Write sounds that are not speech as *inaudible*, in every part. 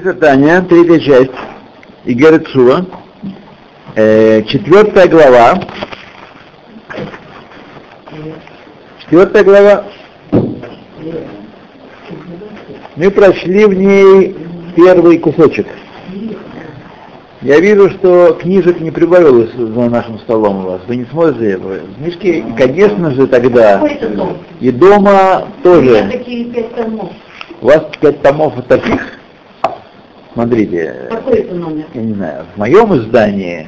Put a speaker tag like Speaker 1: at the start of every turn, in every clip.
Speaker 1: Таня, третья часть, Игорь Цуа, э, четвертая глава, четвертая глава, мы прошли в ней первый кусочек. Я вижу, что книжек не прибавилось за нашим столом у вас. Вы не смотрите книжки, конечно же, тогда. И дома тоже. У вас пять томов таких? Смотрите.
Speaker 2: Какой это номер?
Speaker 1: Я не знаю. В моем издании,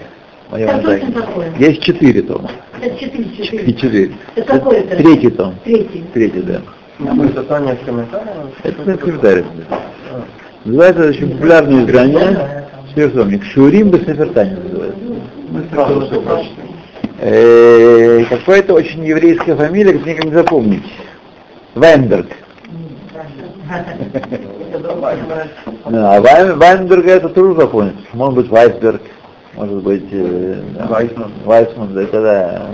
Speaker 1: в моем
Speaker 2: Это
Speaker 1: издании
Speaker 2: такое.
Speaker 1: есть четыре тома.
Speaker 2: Это четыре,
Speaker 1: И
Speaker 2: четыре.
Speaker 1: четыре.
Speaker 2: Это какой это?
Speaker 1: Третий том.
Speaker 2: Третий.
Speaker 1: Третий, да.
Speaker 3: Мы это Таня с комментарием?
Speaker 1: Это на комментариях. Называется очень популярное издание. Сверхтомник. Шурим Бесефертани называется.
Speaker 3: Мы сразу все прочтем.
Speaker 1: Э, Какая-то очень еврейская фамилия, как никак не запомнить. Вайнберг. *laughs* А Вайн- Вайнберга это трудно запомнить. Может быть Вайсберг, может быть э,
Speaker 3: Вайсман.
Speaker 1: Вайсман, да, это да.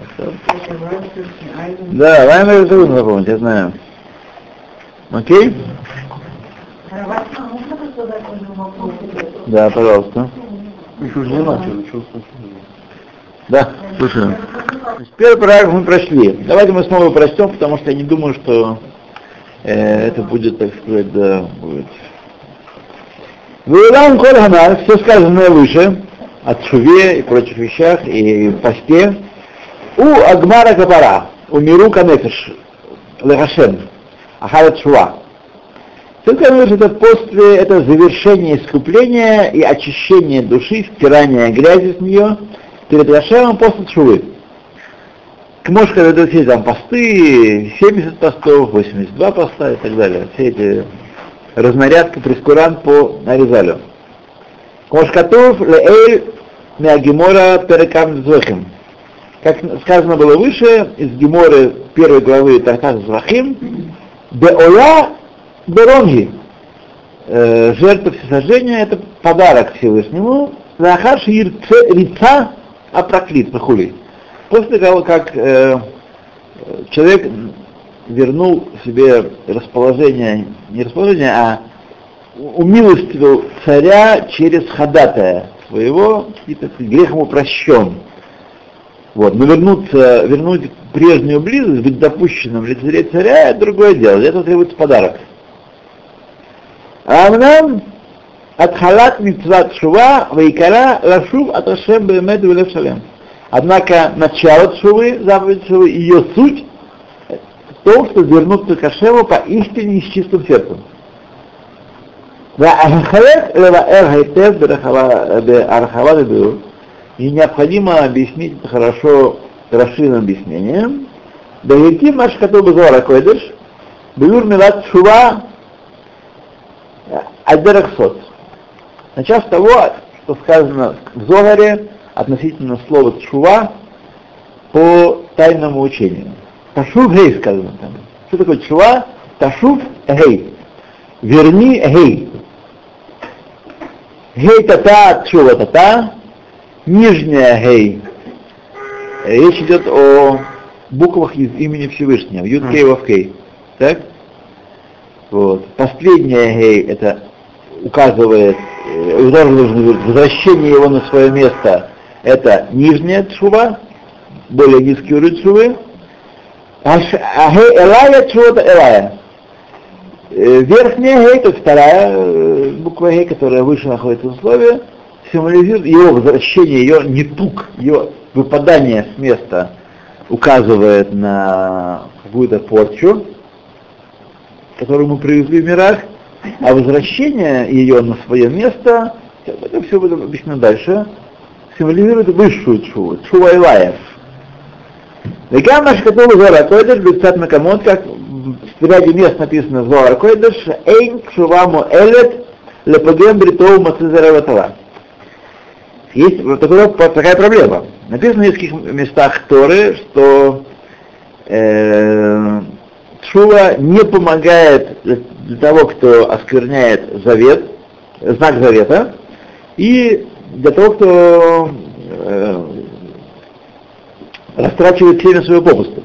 Speaker 1: Да, Вайнберг трудно запомнить, я знаю. Окей? Да, пожалуйста.
Speaker 3: Еще же не начали, чувствую.
Speaker 1: Да, слушаю. Первый параграф мы прошли. Давайте мы снова прочтем, потому что я не думаю, что это будет, так сказать, да, будет. Вылам Коль Ханар, все сказанное выше, о Шуве и прочих вещах, и посте, у Агмара Капара, у Миру Канефиш, Лехашем, Ахарат Шуа. Все сказано выше, это после, это завершение искупления и очищение души, стирание грязи с нее, перед Рашемом после Шувы. К может, когда все там посты, 70 постов, 82 поста и так далее. Все эти разнарядки, прескурант по нарезалю. Кошкатов леэль меагимора перекам зохим. Как сказано было выше, из Геморы первой главы Тартас Зрахим, Беола Беронги. Э, Жертва всесожжения это подарок Всевышнему. Захаш рица апроклит хули. После того, как э, человек вернул себе расположение, не расположение, а умилостивил царя через ходатая своего, и, так сказать, грех ему прощен. Вот. Но вернуться, вернуть прежнюю близость, быть допущенным в лице царя, это другое дело. Для этого требуется подарок. А нам от халат митцват шува вайкара лашув от Ашем бемед шалем. Однако начало шувы, заповедь шувы, ее суть в том, что вернуться к Ашему поистине с чистым сердцем. И необходимо объяснить это хорошо расширенным объяснением. Дагирти Машкату Базора Койдыш, Бюр Милат Шува Адерахсот. Начав с того, что сказано в Зогаре относительно слова Шува по тайному учению. Ташув Гей сказано там. Что такое Шува? Ташув Гей. Верни Гей. Гей тата, Шува тата, нижняя Гей. Речь идет о буквах из имени Всевышнего, Юд Кей Вав Кей. Так? Вот. Последняя Гей это указывает, э, указывает возвращение его на свое место, это нижняя тшува, более низкий уровень тшувы. А ш- а элая тшува это элая. Э, Верхняя гей, то есть вторая э, буква гей, которая выше находится в слове, символизирует его возвращение, ее нетук, ее выпадание с места указывает на какую-то порчу, которую мы привезли в мирах, а возвращение ее на свое место, это все будет объяснено дальше, символизирует высшую чуву, чува Илая. Вегам наш который Зора Койдыш, Бецат Макамот, как в ряде мест написано Зора Койдыш, Эйн Чуваму Элет, Лепагем Бритоу Мацизараватава. Есть вот такая, такая проблема. Написано в нескольких местах Торы, что э, Шува не помогает для того, кто оскверняет завет, знак завета, и для того, кто э, растрачивает время своего попусту.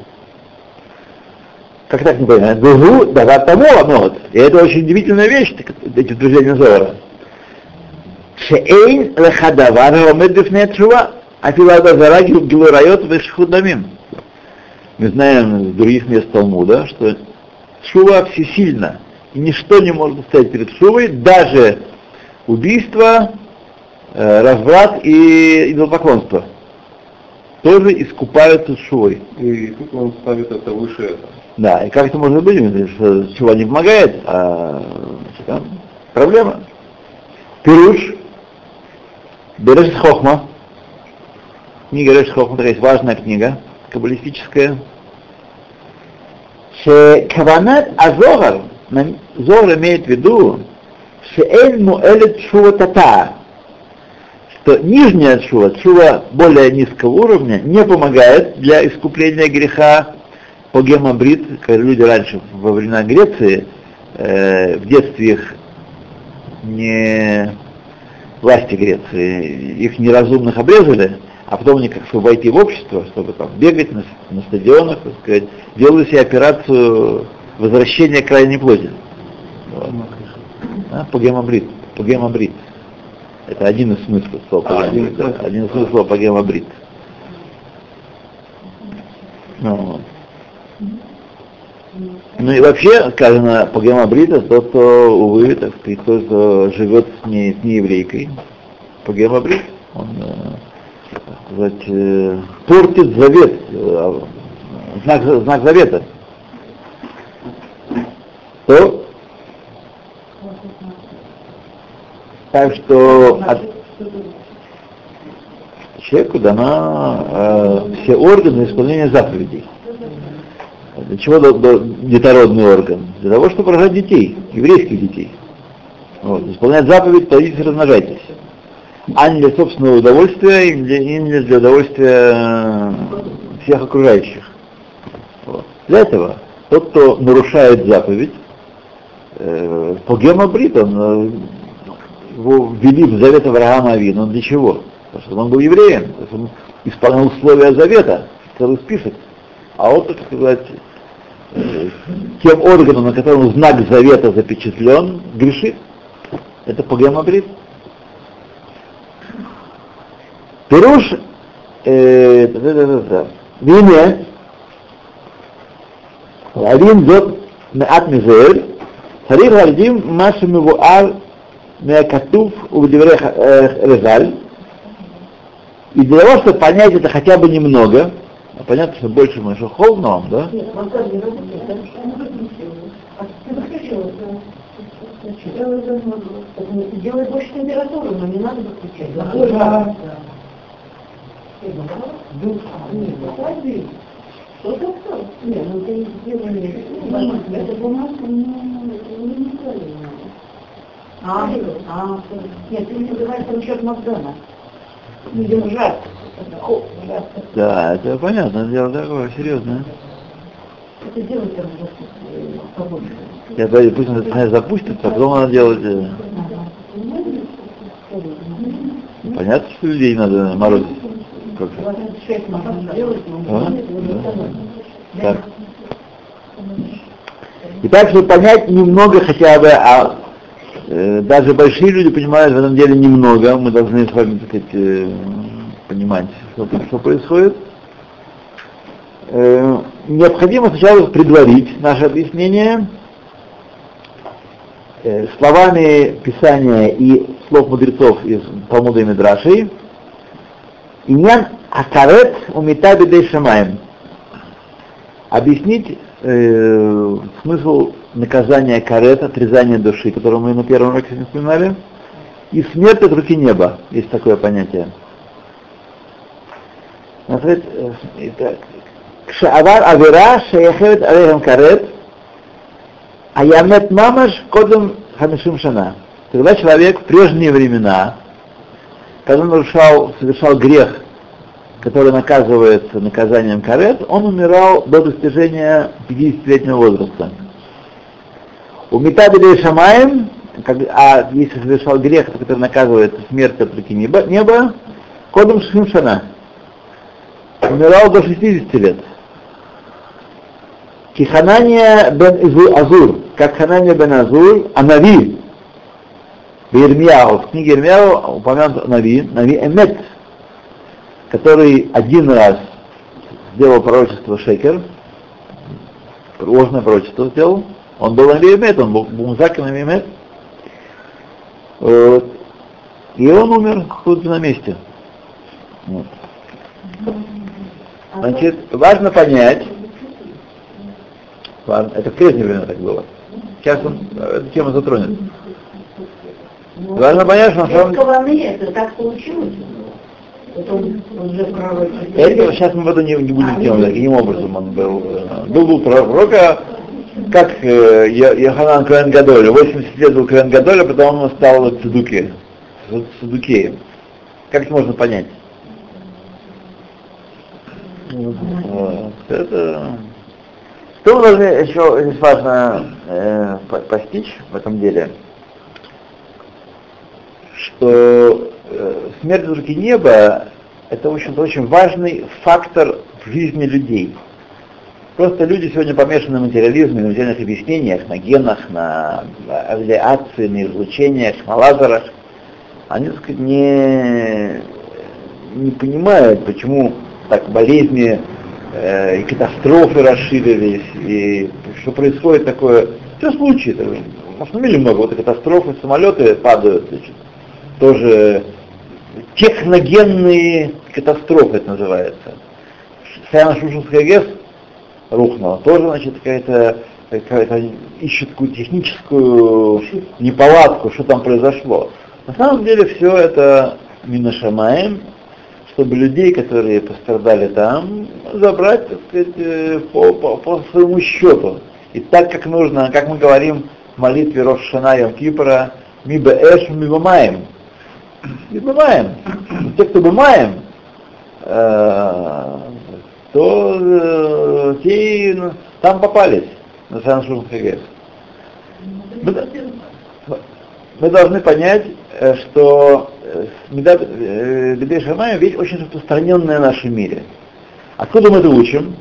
Speaker 1: Как так не понимаю? Гугу дават тому вот. И это очень удивительная вещь, эти утверждения Зора. Шеэйн лехадавар омед бифней тшува, афила зара гилурайот вешхудамим. Мы знаем из других мест Талмуда, что шува всесильна, и ничто не может стоять перед шувой, даже убийство, разврат и идолопоклонство. Тоже искупаются шувой.
Speaker 3: И тут он ставит это выше этого.
Speaker 1: Да, и как это может быть, чего не помогает, а там проблема. Пируш, Береш Хохма, книга Береш Хохма, такая есть важная книга, каббалистическая, Каванат Азогар, Зор имеет в виду, Шеэль Муэлет Шува Тата, что нижняя шува, шува более низкого уровня, не помогает для искупления греха по гемобрит, когда люди раньше во времена Греции, э, в детстве их не власти Греции, их неразумных обрезали, а потом они как чтобы войти в общество, чтобы там бегать на, на стадионах, так сказать, делали себе операцию возвращения крайней плоти. Вот. А, по гемобрит. По гемобрит. Это один из смыслов слова
Speaker 3: А,
Speaker 1: один,
Speaker 3: из смыслов.
Speaker 1: один из смыслов по гемобрит. Ну, вот. Ну и вообще сказано по гемобрита, тот, кто, увы, так сказать, тот, кто живет с, не, с нееврейкой, по гемобрит, он, э, так сказать, э, портит завет, э, знак, знак завета. То, так что от человеку дана э, все органы исполнения заповедей. Для чего до- до- детородный орган? Для того, чтобы рожать детей, еврейских детей. Вот. Исполнять заповедь, плодитесь, размножайтесь. А не для собственного удовольствия, и и не для удовольствия э, всех окружающих. Вот. Для этого тот, кто нарушает заповедь, э, по гемобрит, он э, ввели в завет Авраама Авину. Для чего? Потому что он был евреем, то есть он исполнял условия завета, целый список. А вот так сказать, э, тем органом, на котором знак завета запечатлен, грешит. Это погремобрит. Пируш, э, вине, лавин зот меат мизель, царих ардим машем его аль Мекатув Увдеврех Резаль. И для того, чтобы понять это хотя бы немного, а понятно, что больше мы
Speaker 2: еще холодно вам, да? Делай больше температуру, но не надо выключать. Да. Что? Нет, ну ты сделали. Это бумага не а, а, нет, ты не называешь там счет Макдона. Это холодно, жарко.
Speaker 1: Да, это понятно, дело такое серьезное.
Speaker 2: Это делать там э, побольше.
Speaker 1: Я говорю, пусть он это знаешь, запустится, а потом надо делать. э, Понятно, что людей надо морозить. Как же?
Speaker 2: 26 можно сделать, но
Speaker 1: А?
Speaker 2: не
Speaker 1: Да. Так. И так, чтобы понять немного хотя бы, э, даже большие люди понимают в этом деле немного, мы должны с вами, так сказать, э, понимать, что, что происходит. Э, необходимо сначала предварить наше объяснение э, словами Писания и слов мудрецов из Талмуда и Мидрашей. Иньян Акарет умита бедей шамаем. Объяснить э, смысл наказания карет, отрезания души, которое мы на первом уроке вспоминали, и смерть от руки неба, есть такое понятие. Э, итак, Кшаавар авера шаяхевет алейхам карет, а ямет мамаш кодом хамишим шана. Когда человек в прежние времена, когда нарушал, совершал грех, который наказывается наказанием карет, он умирал до достижения 50-летнего возраста. У Митабелей Шамаем, а если совершал грех, который наказывается смертью от руки неба, неба кодом Шимшана, умирал до 60 лет. Киханания бен Изу- Азур, как Ханания бен Азур, Анави, В Ирмияу, в книге Ирмияу упомянут Нави, Нави Эмет, который один раз сделал пророчество Шекер, ложное пророчество сделал, он был Нави Эмет, он был Музак Нави Эмет, вот. и он умер тут же на месте. Вот. Значит, важно понять, это в прежнее время так было, сейчас он эту тему затронет. Важно понять, что на самом деле...
Speaker 2: это так получилось. Вот он, он же пророчество.
Speaker 1: Это, сейчас мы в это не, не будем тему, каким образом он был. э, Был, был пророка, как э, Йоханан Коэн Гадоль, 80 лет был Коэн Гадоль, а потом он стал Цедуке, Цедукеем. Как это можно понять? Вот. Это... Что мы должны еще здесь важно э, по- постичь в этом деле? Что э, смерть в руки неба это, в общем-то, очень важный фактор в жизни людей. Просто люди сегодня помешаны на материализме, на материальных объяснениях, на генах, на авиации, на излучениях, на лазерах. Они, так сказать, не, не понимают, почему так болезни э, и катастрофы расширились, и что происходит такое. Все случаи, ну, много, вот и катастрофы, самолеты падают, значит, тоже техногенные катастрофы это называется. Саяно-Шушинская ГЭС рухнула, тоже, значит, какая-то какая-то ищет какую техническую неполадку, что там произошло. На самом деле все это миношамаем, чтобы людей, которые пострадали там, забрать, так сказать, э, по, по, по своему счету. И так, как нужно, как мы говорим в молитве Рошана Йом Кипра, ми бэш ми бамаем. И бымаем. Те, кто бымаем, э, то э, те и там попались на Саншум Хагес. Мы, мы должны понять, э, что э, Меда- э, Бедей Шамаем вещь очень распространенная в нашем мире. Откуда мы это учим?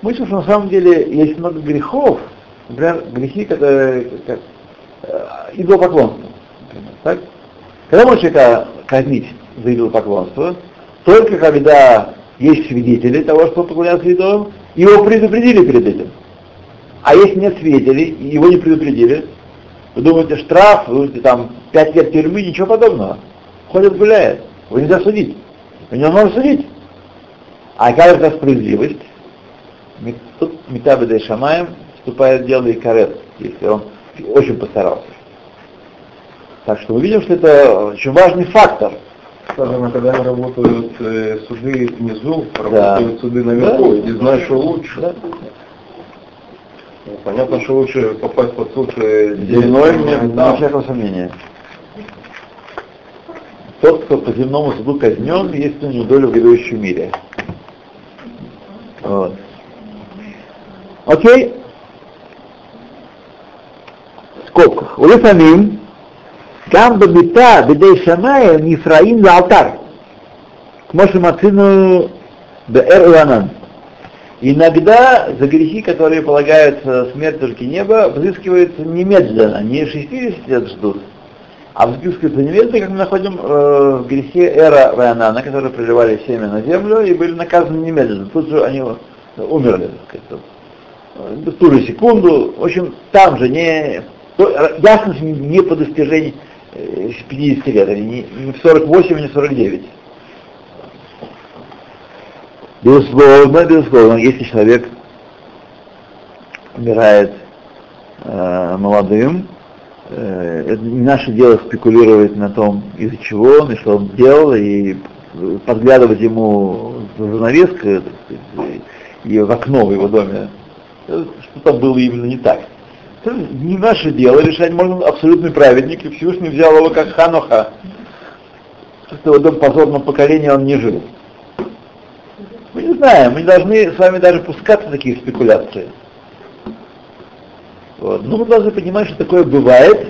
Speaker 1: Мы учим, что на самом деле есть много грехов, например, грехи, которые как, э, идолопоклонство. Когда можно человека казнить за идолопоклонство, только когда есть свидетели того, что он поклонялся идолам, его предупредили перед этим. А если нет свидетелей, его не предупредили, вы думаете, штраф, вы думаете, там, пять лет тюрьмы, ничего подобного. Ходит, гуляет. Его нельзя судить. Его невозможно судить. А какая это справедливость? Тут Митабеда и Шамаем вступает в дело и карет, если он очень постарался. Так что мы видим, что это очень важный фактор.
Speaker 3: Скажем, когда работают э, суды внизу, работают суды наверху,
Speaker 1: Да.
Speaker 3: и знаешь, что лучше.
Speaker 1: Да?
Speaker 3: Ну, Понятно, что лучше попасть под суд э,
Speaker 1: Земной, нет,
Speaker 3: да.
Speaker 1: всякого сомнения. Тот, кто по земному суду казнен, есть у него доля в грядущем мире. Вот. Окей. В скобках. Улифамим, гам бабита бедей шамая нифраим за алтар. К Моше Мацину беэр Уанан. Иногда за грехи, которые полагаются смерть только неба, взыскивается немедленно, не 60 лет ждут, а взыскивается немедленно, как мы находим э, в грехе Эра Вайанана, которые проливали семя на землю и были наказаны немедленно. Тут же они умерли, так сказать, э, в ту же секунду. В общем, там же не... то- Ясно, что не по достижении э, 50 лет, они не, в 48, не в 49. Безусловно, безусловно, если человек умирает э, молодым, э, это не наше дело спекулировать на том, из-за чего он и что он делал, и подглядывать ему за занавеску так сказать, и в окно в его доме, э, что там было именно не так. Не наше дело решать, можно абсолютный праведник, и Всевышний взял его как Ханоха, что в этом позорном поколении он не жил. Мы не знаем, мы не должны с вами даже пускаться в такие спекуляции. Вот. Но мы должны понимать, что такое бывает,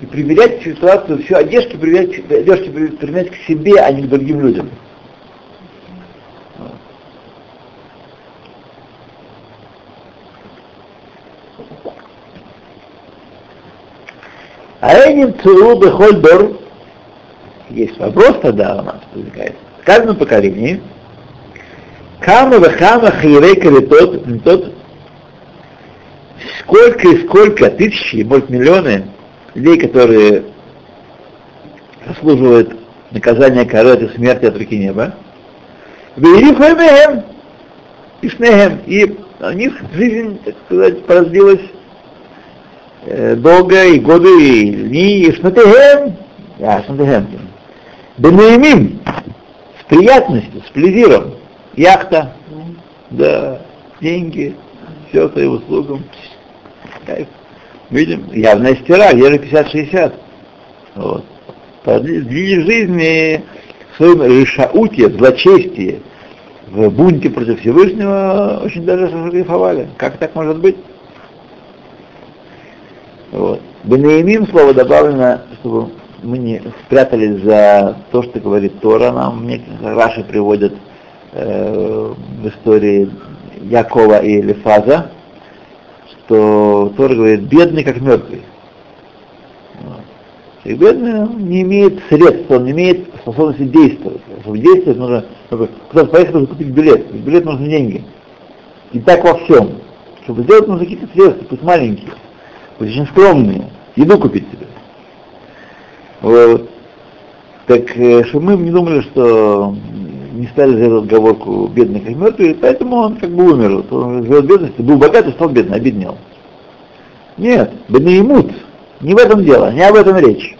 Speaker 1: и примерять ситуацию, всю одежки примерять, одежки примерять к себе, а не к другим людям. А этим цуру бехоль дор, есть вопрос тогда у нас возникает. В каждом поколении Кама вахама хайрей калитот, тот, сколько и сколько, тысячи, может миллионы людей, которые заслуживают наказания короты смерти от руки неба. Ишнехем, и у них жизнь, так сказать, поразбилась э, долго, и годы, и дни, и шнатехем, а, шнатехем, бенеемим, с приятностью, с плезиром, яхта, да, деньги, все своим услугам. Кайф. Видим, явная стира, где же 50-60. Вот. Продлили жизни в своем решауте, злочестии, в бунте против Всевышнего очень даже сфотографовали. Как так может быть? Вот. Бенеемим слово добавлено, чтобы мы не спрятались за то, что говорит Тора нам, мне Раши приводят э, в истории Якова и Элифаза, что Тора говорит, бедный как мертвый. И бедный не имеет средств, он не имеет способности действовать. Чтобы действовать, нужно, чтобы куда-то поехать, нужно купить билет. Билет нужны деньги. И так во всем. Чтобы сделать, нужно какие-то средства, пусть маленькие, очень скромные. Еду купить себе. Вот. Так, э, чтобы мы не думали, что не стали за отговорку бедный как мертвый, поэтому он как бы умер. Вот он живет бедности, был богатый, стал бедный, обеднел. Нет, бедный Не в этом дело, не об этом речь.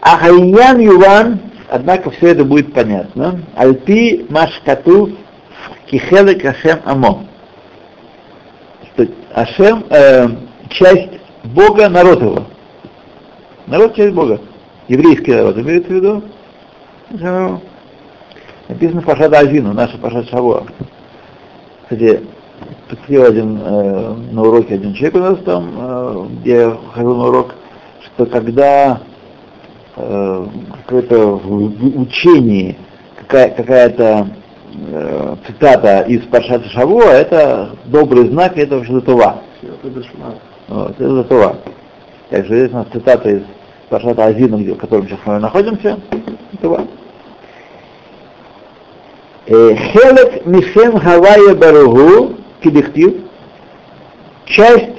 Speaker 1: А Хайян Юван, однако все это будет понятно. Альпи Машкату Кихелек Ашем Амо. Ашем, э, часть Бога, народ его. Народ часть Бога. Еврейский народ, имеется в виду? Написано Пашат Азину, наша Пашат Шаво. Кстати, подсел один э, на уроке один человек у нас там, э, где я ходил на урок, что когда э, какое-то в учении какая, какая-то э, цитата из Паршата Шаво, это добрый знак, это вообще затува. Вот, это затува. Также здесь у нас цитата из Паршата Азина, где, в котором сейчас мы находимся, затува. Хелек Мишем Хавая Баругу Кидихтив, часть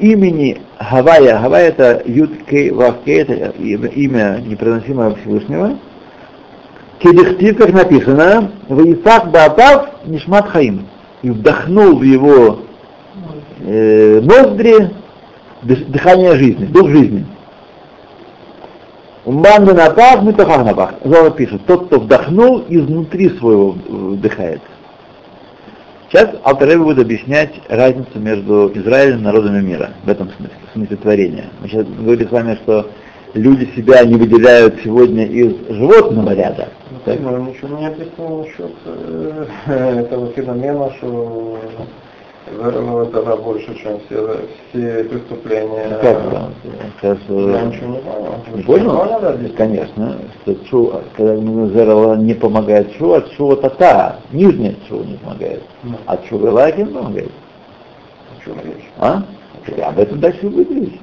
Speaker 1: имени Хавая, Хавая это Юд Кей Вав Кей, это имя непроносимое Всевышнего, Кедихтив, как написано, в Исах Баатав Нишмат Хаим, и вдохнул в его э, ноздри дыхание жизни, дух жизни. Уман напах, мы тохах напах. Зора пишет, тот, кто вдохнул, изнутри своего вдыхает. Сейчас Алтарева будет объяснять разницу между Израилем и народами мира, в этом смысле, в смысле творения. Мы сейчас говорили с вами, что люди себя не выделяют сегодня из животного ряда.
Speaker 3: Ну, так? Ну, ничего не описано насчет э, *laughs* этого феномена, что ну, это она больше, чем все, все преступления.
Speaker 1: Как это? Сейчас,
Speaker 3: Я ничего не понял.
Speaker 1: Не понял? Конечно, что чу, когда Минузерова не помогает чу, а чу тата, нижняя чу не помогает. Ну. А чу не помогает.
Speaker 3: О чем речь?
Speaker 1: А? И об этом дальше будет речь.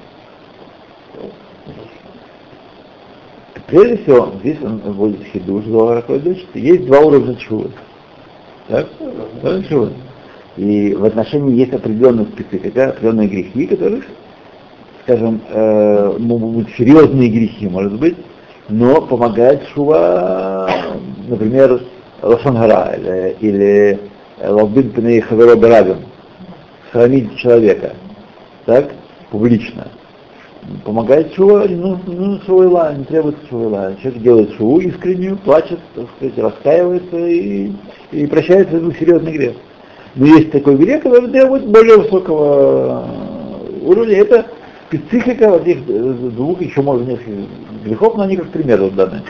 Speaker 1: Прежде всего, здесь он вводит хидуш, что есть два уровня чува. Так? Да, чува. И в отношении есть определенная специфика, определенные грехи, которых, скажем, э, могут быть серьезные грехи, может быть, но помогает шува, например, Лошангара или, или Лавбин Пней Хаверо сравнить человека, так, публично. Помогает шува, ну, ну шувайла, не требуется шувайла. Человек делает шуву искреннюю, плачет, так сказать, раскаивается и, и прощает свой серьезный грех. Но есть такой грех, который требует более высокого уровня. Это специфика вот этих двух, еще может несколько грехов, но они как пример вот даны.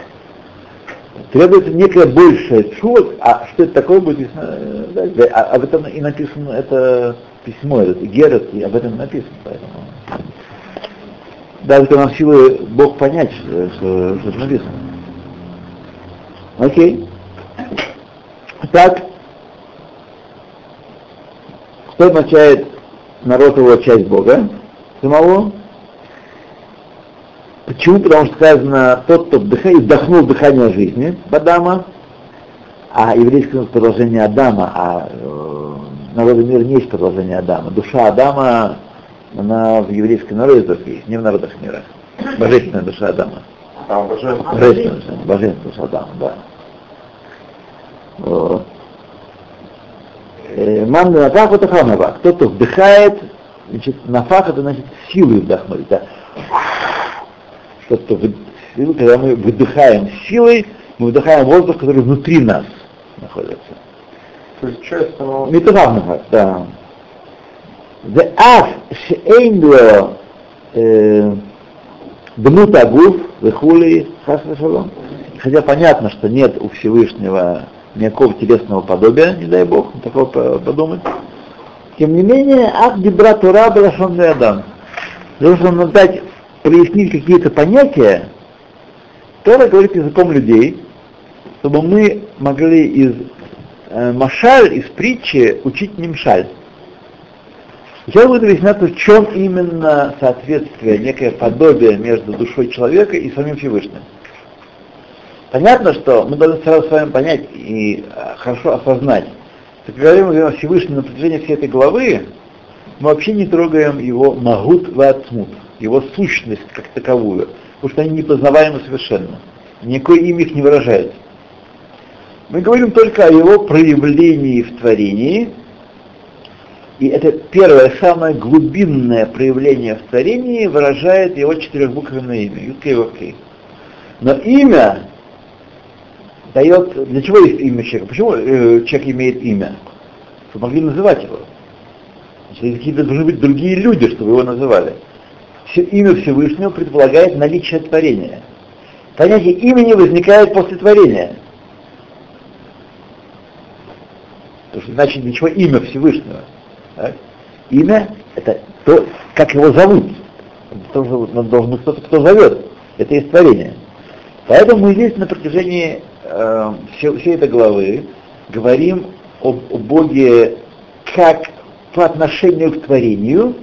Speaker 1: Требуется некая большая чува, а что это такое будет ясно, да, а об этом и написано это письмо, этот Герет, и об этом написано, поэтому даже когда нам силы Бог понять, что, что, что это написано. Окей. Так, что означает народ его часть Бога самого? Почему? Потому что сказано, тот, кто вдыхает, вдохнул дыхание жизни Адама, а еврейское продолжение Адама, а э, народы мира не есть продолжение Адама. Душа Адама, она в еврейском народе только есть, не в народах мира. Божественная душа Адама.
Speaker 3: Божественная.
Speaker 1: Душа, божественная душа Адама, да. Вот. Э, Ман нафах это хамава. кто то вдыхает, значит, на фах это значит силы вдохнуть. Да. Тот, кто силы, когда мы выдыхаем силой, мы вдыхаем воздух, который внутри нас находится.
Speaker 3: То есть часть самого...
Speaker 1: да. ואף שאין לו э, дмут агуф, וכולי, хас ושלום. Хотя понятно, что нет у Всевышнего никакого телесного подобия, не дай Бог, такого по- подумать. Тем не менее, ах дебра Тура Балашон Адам. Для того, чтобы дать, прояснить какие-то понятия, Тора говорит языком людей, чтобы мы могли из э, машаль, из притчи учить немшаль. Сейчас будет объясняться, в чем именно соответствие, некое подобие между душой человека и самим Всевышним. Понятно, что мы должны сразу с вами понять и э, хорошо осознать, что когда мы говорим о Всевышнем на протяжении всей этой главы, мы вообще не трогаем его магут ватсмут, его сущность как таковую, потому что они непознаваемы совершенно. Никакое имя их не выражает. Мы говорим только о его проявлении в творении, и это первое, самое глубинное проявление в творении выражает его четырехбуквенное имя, Юткей. Но имя дает... Для чего есть имя человека? Почему э, человек имеет имя? Чтобы могли называть его. Значит, какие-то должны быть другие люди, чтобы его называли. Все, имя Всевышнего предполагает наличие творения. Понятие имени возникает после творения. Потому что иначе для чего имя Всевышнего? Так? Имя — это то, как его зовут. Тоже должен быть кто-то, кто зовет. Это есть творение. Поэтому мы здесь на протяжении э, всей, всей этой главы говорим об, о Боге как по отношению к творению,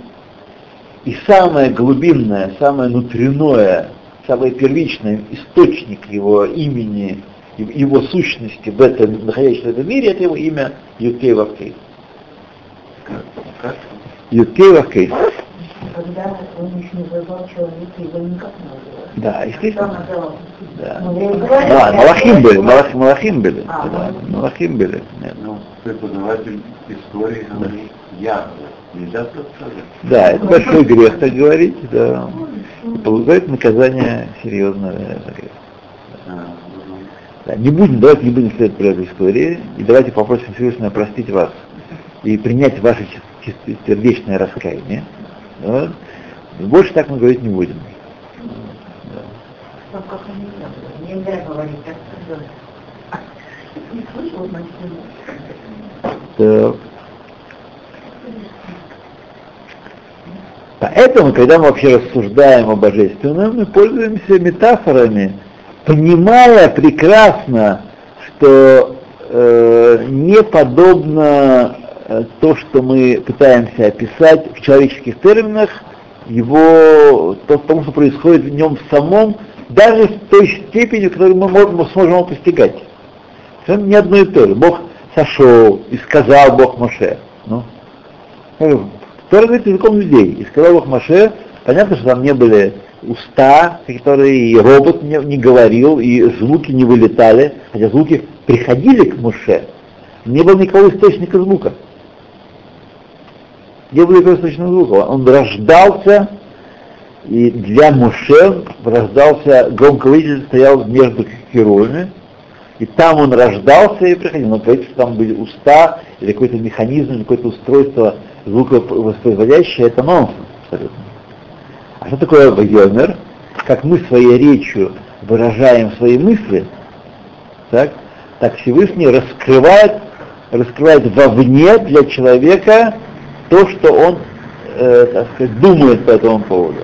Speaker 1: и самое глубинное, самое внутреннее, самый первичный источник его имени, его сущности в этом, находящемся в этом мире, это его имя Юткей Вавкей. Юткей Вавкей.
Speaker 2: Когда он еще не вызывал человека, его никак не называли.
Speaker 1: Да, естественно. Да.
Speaker 2: Ну, и
Speaker 1: Да, Малахим были, Малах, Малахим были.
Speaker 2: А,
Speaker 1: да, Малахим были. Нет.
Speaker 4: Ну, преподаватель истории говорит, я. Нельзя так сказать.
Speaker 1: Да, это большой грех, так говорить, да. Получает наказание серьезное за грех.
Speaker 4: А, ну,
Speaker 1: Да, не будем, давайте не будем следовать правилам истории, и давайте попросим Всевышнего простить вас и принять ваше сердечное раскаяние. Да? Больше так мы говорить не будем.
Speaker 2: Так
Speaker 1: Так. Поэтому, когда мы вообще рассуждаем о божественном, мы пользуемся метафорами, понимая прекрасно, что э, не подобно э, то, что мы пытаемся описать в человеческих терминах, его, то, тому, что происходит в нем самом, даже в той степени, в которой мы, можем, сможем его постигать. Это не одно и то же. Бог сошел и сказал Бог Моше. Ну, Тора говорит языком людей. И сказал Бог Моше, понятно, что там не были уста, которые и робот не, не говорил, и звуки не вылетали, хотя звуки приходили к Моше. Не было никакого источника звука. Не было никакого источника звука. Он рождался, и для Моше рождался, громкоговоритель стоял между херувами, и там он рождался и приходил. Но что там были уста, или какой-то механизм, или какое-то устройство звуковоспроизводящее, это нонсенс абсолютно. А что такое вайомер? Как мы своей речью выражаем свои мысли, так, так Всевышний раскрывает, раскрывает вовне для человека то, что он э, так сказать, думает по этому поводу.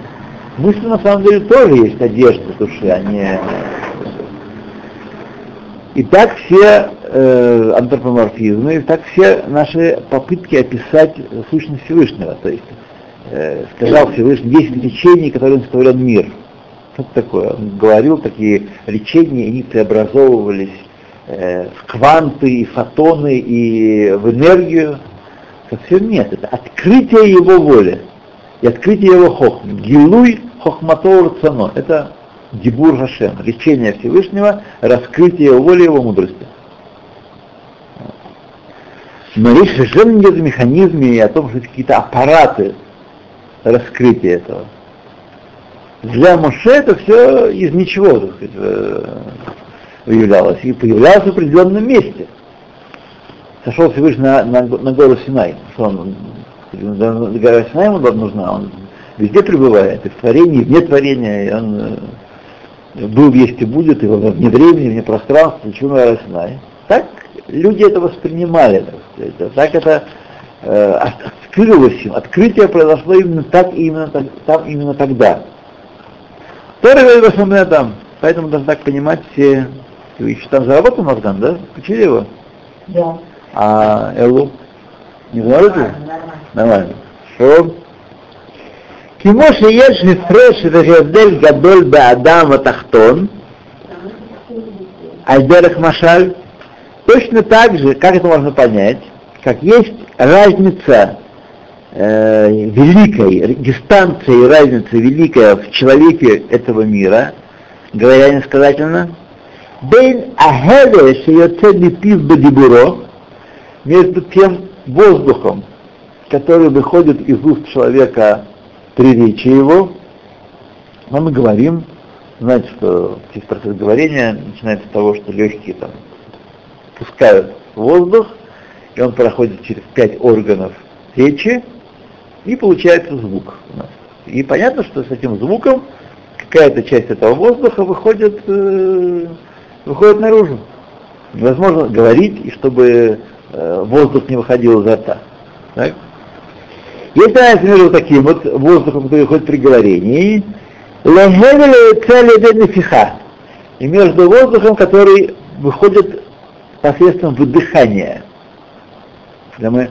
Speaker 1: Мысли на самом деле тоже есть одежда души, а не и так все э, антропоморфизмы, и так все наши попытки описать сущность Всевышнего. То есть, э, сказал Всевышний, есть течение, которое составляет мир. Что это такое? Он говорил, такие лечения, они преобразовывались э, в кванты, и фотоны, и в энергию. Совсем нет. Это открытие его воли и открытие его хохмы. Гилуй хохматор цано. Это дебур Хашем, лечение Всевышнего, раскрытие его воли его мудрости. Но речь совершенно не о механизме и о том, что это какие-то аппараты раскрытия этого. Для Моше это все из ничего так сказать, э, выявлялось и появлялось в определенном месте. Сошел Всевышний на, на, на гору Синай. Что он, гора Синай ему нужна, он везде пребывает, и в творении, и вне творения, и он э, был, есть и будет, и вне времени, вне пространства, почему гора Синай. Так люди это воспринимали, так сказать. Так это э, открылось им. Открытие произошло именно так и именно, так, там, именно тогда. Тора говорит там. Поэтому должны так понимать все вещи. Там заработал Мазган, да? Включили его?
Speaker 2: Да.
Speaker 1: А Элу? Не заработали? Нормально. Хорошо. כמו שיש הפרש והבדל גדול באדם התחתון, על דרך משל, точно так же, как это можно понять, как есть разница э, великой, дистанция и разница великая в человеке этого мира, говоря несказательно, Бейн Ахеве Шиоцеди Пив Бадибуро, между тем воздухом, который выходит из уст человека при речи его, но мы говорим, знаете, что весь процесс говорения начинается с того, что легкие там пускают воздух, и он проходит через пять органов речи, и получается звук у нас. И понятно, что с этим звуком какая-то часть этого воздуха выходит, э, выходит наружу. Невозможно говорить, и чтобы воздух не выходил изо рта. Так? Есть разница между таким вот воздухом, который выходит при говорении, и между воздухом, который выходит посредством выдыхания. Когда мы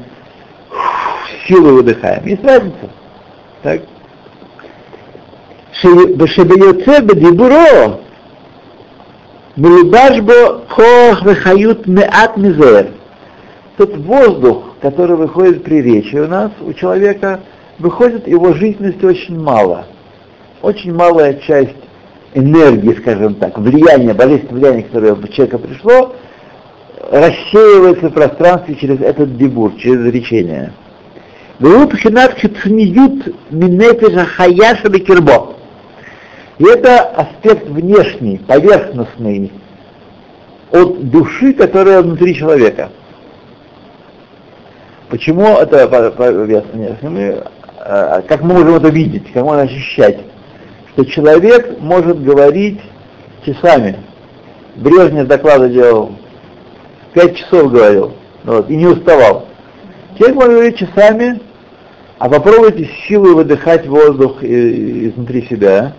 Speaker 1: силу выдыхаем. Есть разница. Так? Бешебеyoце бедибуро милубаш бо кох вехают меат мизер. Тот воздух, который выходит при речи у нас, у человека, выходит его жизненности очень мало. Очень малая часть энергии, скажем так, влияния, божественного влияния, которое у человека пришло, рассеивается в пространстве через этот дебур, через речение. И это аспект внешний, поверхностный, от души, которая внутри человека. Почему это поверхностный? А, как мы можем это видеть, как можно ощущать? Что человек может говорить часами. Брежнев доклады делал пять часов говорил, вот, и не уставал. Человек может говорить часами, а попробуйте с силой выдыхать воздух изнутри себя.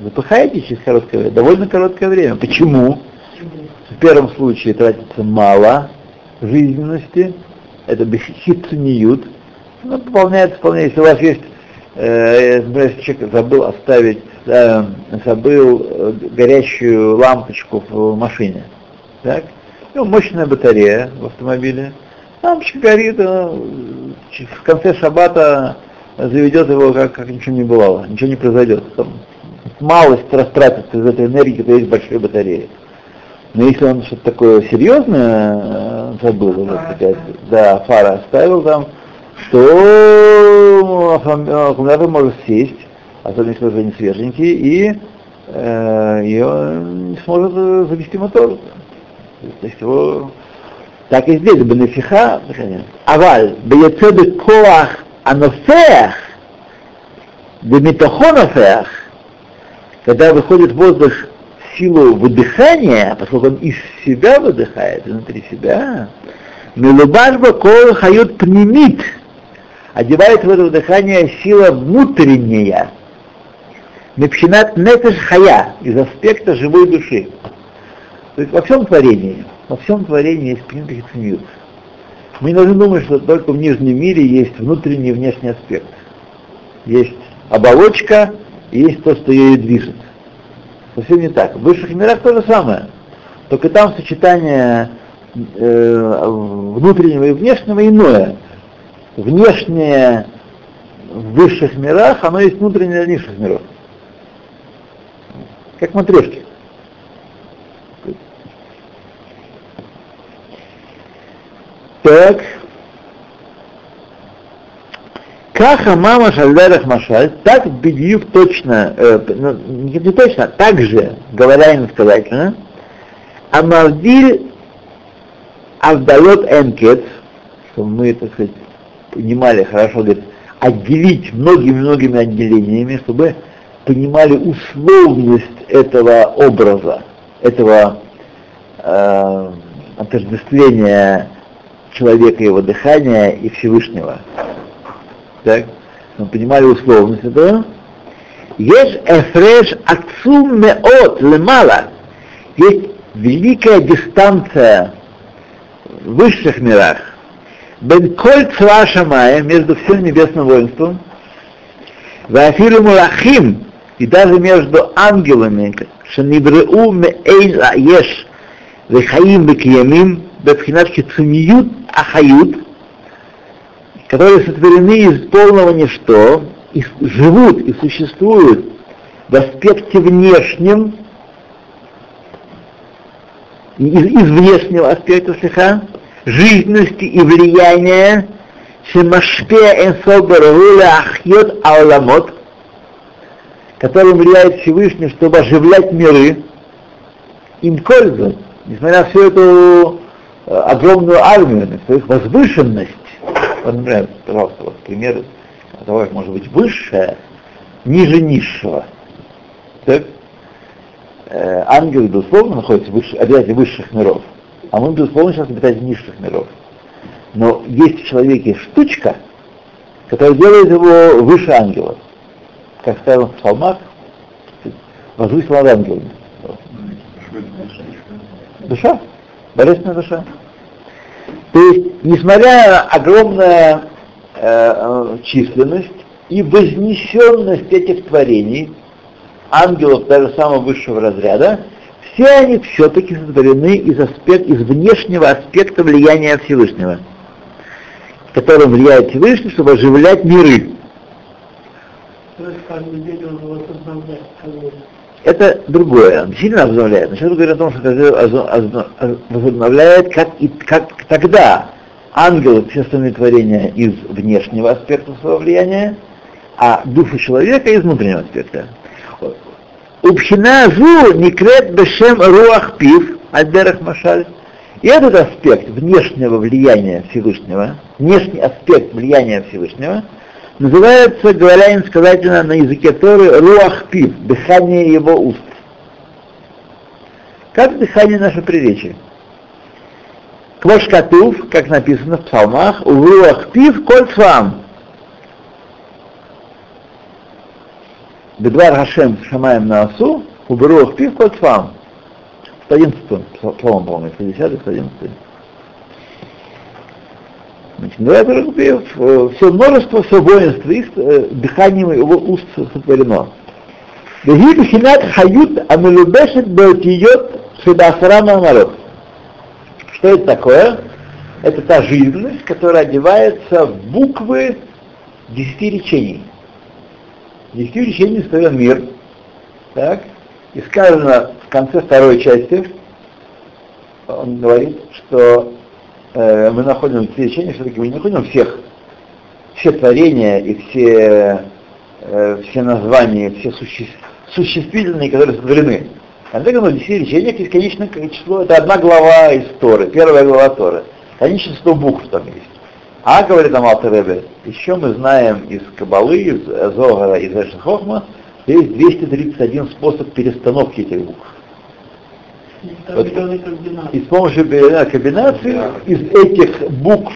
Speaker 1: Запыхаете через короткое время, довольно короткое время. Почему? В первом случае тратится мало жизненности, это бесхитцениют, но пополняется вполне, если у вас есть, э, например, человек забыл оставить, э, забыл э, горящую лампочку в машине, так? Ну, мощная батарея в автомобиле. Лампочка горит, в конце шабата заведет его, как, как ничего не бывало, ничего не произойдет. Там малость растратится из этой энергии, то есть большой батареи. Но если он что-то такое серьезное э, забыл, так сказать, да, фара оставил там, то э, аккумулятор может сесть, а особенно если уже не свеженький, и, э, и он не сможет э, завести мотор. То есть его... Так и здесь, бенефиха, аваль, бьецебе коах анофеах, демитохонофеах, когда выходит воздух силу выдыхания, поскольку он из себя выдыхает, внутри себя, Мелубашба кол хают пнемит, одевает в это выдыхание сила внутренняя, Мепшинат нефеш хая, из аспекта живой души. То есть во всем творении, во всем творении есть принцип цимиус. Мы не должны думать, что только в нижнем мире есть внутренний и внешний аспект. Есть оболочка и есть то, что ее движет. Совсем не так. В высших мирах то же самое. Только там сочетание э, внутреннего и внешнего иное. Внешнее в высших мирах, оно есть внутреннее в низших миров. Как матрешки. Так. Каха мама шальдарах машаль, так бедюк точно, э, ну, не, не точно, так же, говоря иносказательно, Амавдиль Авдалот Энкет, чтобы мы, так сказать, понимали хорошо, говорит, отделить многими-многими отделениями, чтобы понимали условность этого образа, этого э, отождествления человека, его дыхания и Всевышнего. Так? Мы понимали условность этого. Есть эфреш ацум меот лемала. Есть великая дистанция в высших мирах. Бен коль цва между всем небесным воинством, вафиру мулахим, и даже между ангелами, шанибреу меэйн еш, вехаим бекиямим, бепхинат хицуниют ахают, которые сотворены из полного ничто, и живут и существуют в аспекте внешнем, из, из внешнего аспекта слеха, жизненности и влияния, Энсобарагуля Ахьот Ауламот, который влияет Всевышний, чтобы оживлять миры, им пользу, несмотря на всю эту э, огромную армию, на свою возвышенность. Вот, например, пожалуйста, вот пример того, как может быть высшее, ниже низшего. Так? Э, ангелы, безусловно, находятся в обязательно высших миров, а мы, безусловно, сейчас обитаем низших миров. Но есть в человеке штучка, которая делает его выше ангелов как сказано в псалмах, возвысил над ангелами. Душа, божественная душа. То есть, несмотря на огромную э, численность и вознесенность этих творений, ангелов даже самого высшего разряда, все они все-таки сотворены из, аспект, из внешнего аспекта влияния Всевышнего, которым влияет Всевышний, чтобы оживлять миры. Это другое, он сильно обновляет. Но сейчас говорим о том, что это возобновляет, как, и, как тогда ангелы, все остальные творения из внешнего аспекта своего влияния, а душу человека из внутреннего аспекта. Убхина зу никрет бешем руах пив, альдерах машаль. И этот аспект внешнего влияния Всевышнего, внешний аспект влияния Всевышнего – называется, говоря инсказательно на языке Торы, руах пив, дыхание его уст. Как дыхание наше приречие. Квошкатув, как написано в псалмах, у руах пив коль цвам. Бедвар Хашем Шамаем на осу, у руах пив коль цвам. 11 псалом, по-моему, 50 11 Значит, Новая все множество, все воинство их э, дыханием его уст сотворено. Вегиб хинат хают амелубешет беотиот шедасарама народ. Что это такое? Это та жизненность, которая одевается в буквы десяти речений. Десяти речений строен мир. Так? И сказано в конце второй части, он говорит, что э, мы находим все лечения, все-таки мы не находим всех, все творения и все, э, все названия, все суще, существительные, которые сотворены. А так оно все лечения бесконечное число, это одна глава из Торы, первая глава Торы. Конечно, 100 букв там есть. А, говорит Амалтаребе, еще мы знаем из Кабалы, из Зогара, из Эшхохма, что есть 231 способ перестановки этих букв. Вот, и с помощью комбинации из этих букв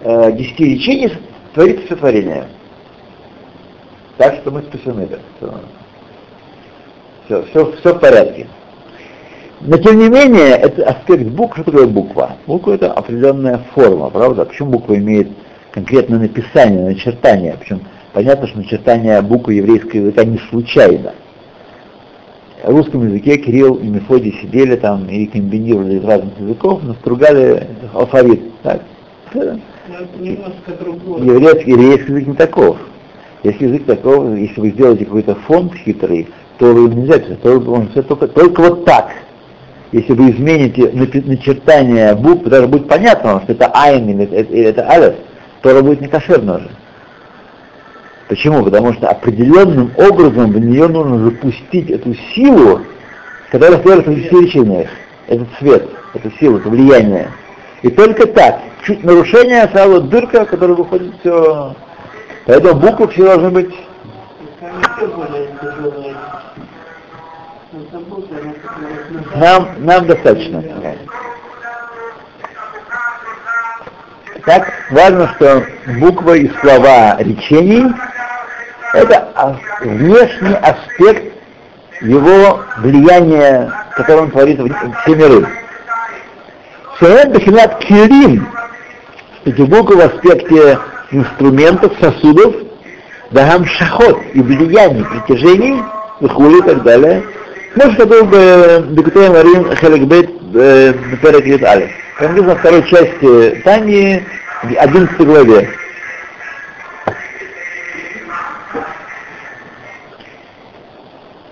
Speaker 1: э, десяти речений творится все творение. Так что мы спасены. Все, все, все в порядке. Но тем не менее, это аспект букв, что такое буква? Буква это определенная форма, правда? Почему буква имеет конкретное написание, начертание? Причем Понятно, что начертание буквы еврейского языка не случайно. Русском языке Кирилл и Мефодий сидели там и комбинировали из разных языков, настругали алфавит. Так?
Speaker 3: Другое.
Speaker 1: Еврейский, еврейский язык не таков. Если язык таков, если вы сделаете какой-то фонд хитрый, то вы нельзя писать, то он все только, только вот так. Если вы измените начертание букв, даже будет понятно, что это айн или это, или это алеф, то будет не кошерно уже. Почему? Потому что определенным образом в нее нужно запустить эту силу, которая стоит в речениях. Этот свет, эту силу, это влияние. И только так, чуть нарушение, сразу дырка, в которой выходит все. Поэтому буквы все должны быть нам, нам достаточно. Так, важно, что буквы и слова речений – это внешний аспект его влияния, которое он творит в все миры. Шеет бахинат кирим, эти буквы в аспекте инструментов, сосудов, дагам шахот и влияний, притяжений, выхули и так далее. Может, это бы Бекутей Марин Хеликбет Перекрит Алиф. Написано во второй части Тани, в 11 главе.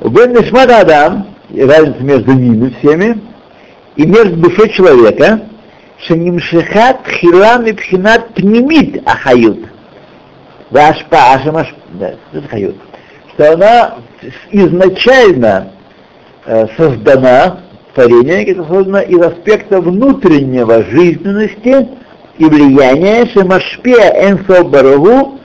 Speaker 1: Бен Нишмат Адам, разница между ними всеми, и между душой человека, шенимшихат хилам и пхинат пнемит ахают. Вашпа ашамаш, да, это хают. Что она изначально э, создана, творение это создано из аспекта внутреннего жизненности и влияния Шемашпия Энсо Барагу,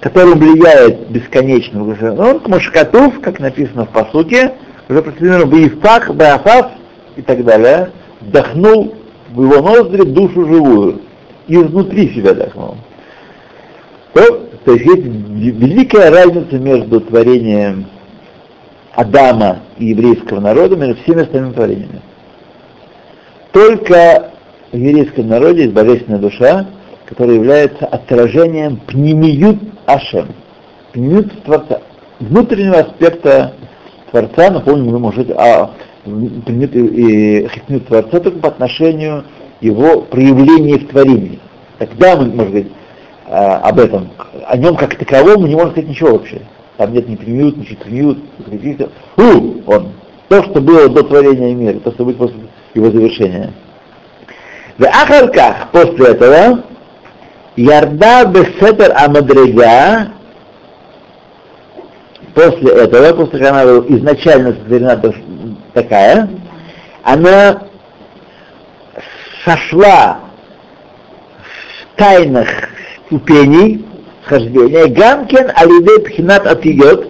Speaker 1: который влияет бесконечно. Он к Машкатув, как написано в посуке, уже процитировано Баифах, Баафав и так далее, вдохнул в его ноздри душу живую, изнутри себя вдохнул. То, то есть есть великая разница между творением Адама и еврейского народа между всеми остальными творениями. Только в еврейском народе есть божественная душа, которая является отражением пнемиют Ашем, пнемиют Творца, внутреннего аспекта Творца, напомню, мы можем а пнемиют и хитмиют Творца только по отношению его проявления в творении. Тогда мы можем говорить а, об этом, о нем как таковом мы не можем сказать ничего вообще. Там нет ни премиют, ни четремиют, У, он. То, что было до творения мира, то, что будет после его завершения. В Ахарках после этого Ярда Бесетер Амадрега после этого, после того, как она была изначально сотворена такая, она сошла в тайнах ступеней схождения, Гамкин Алидей Пхинат Атиот,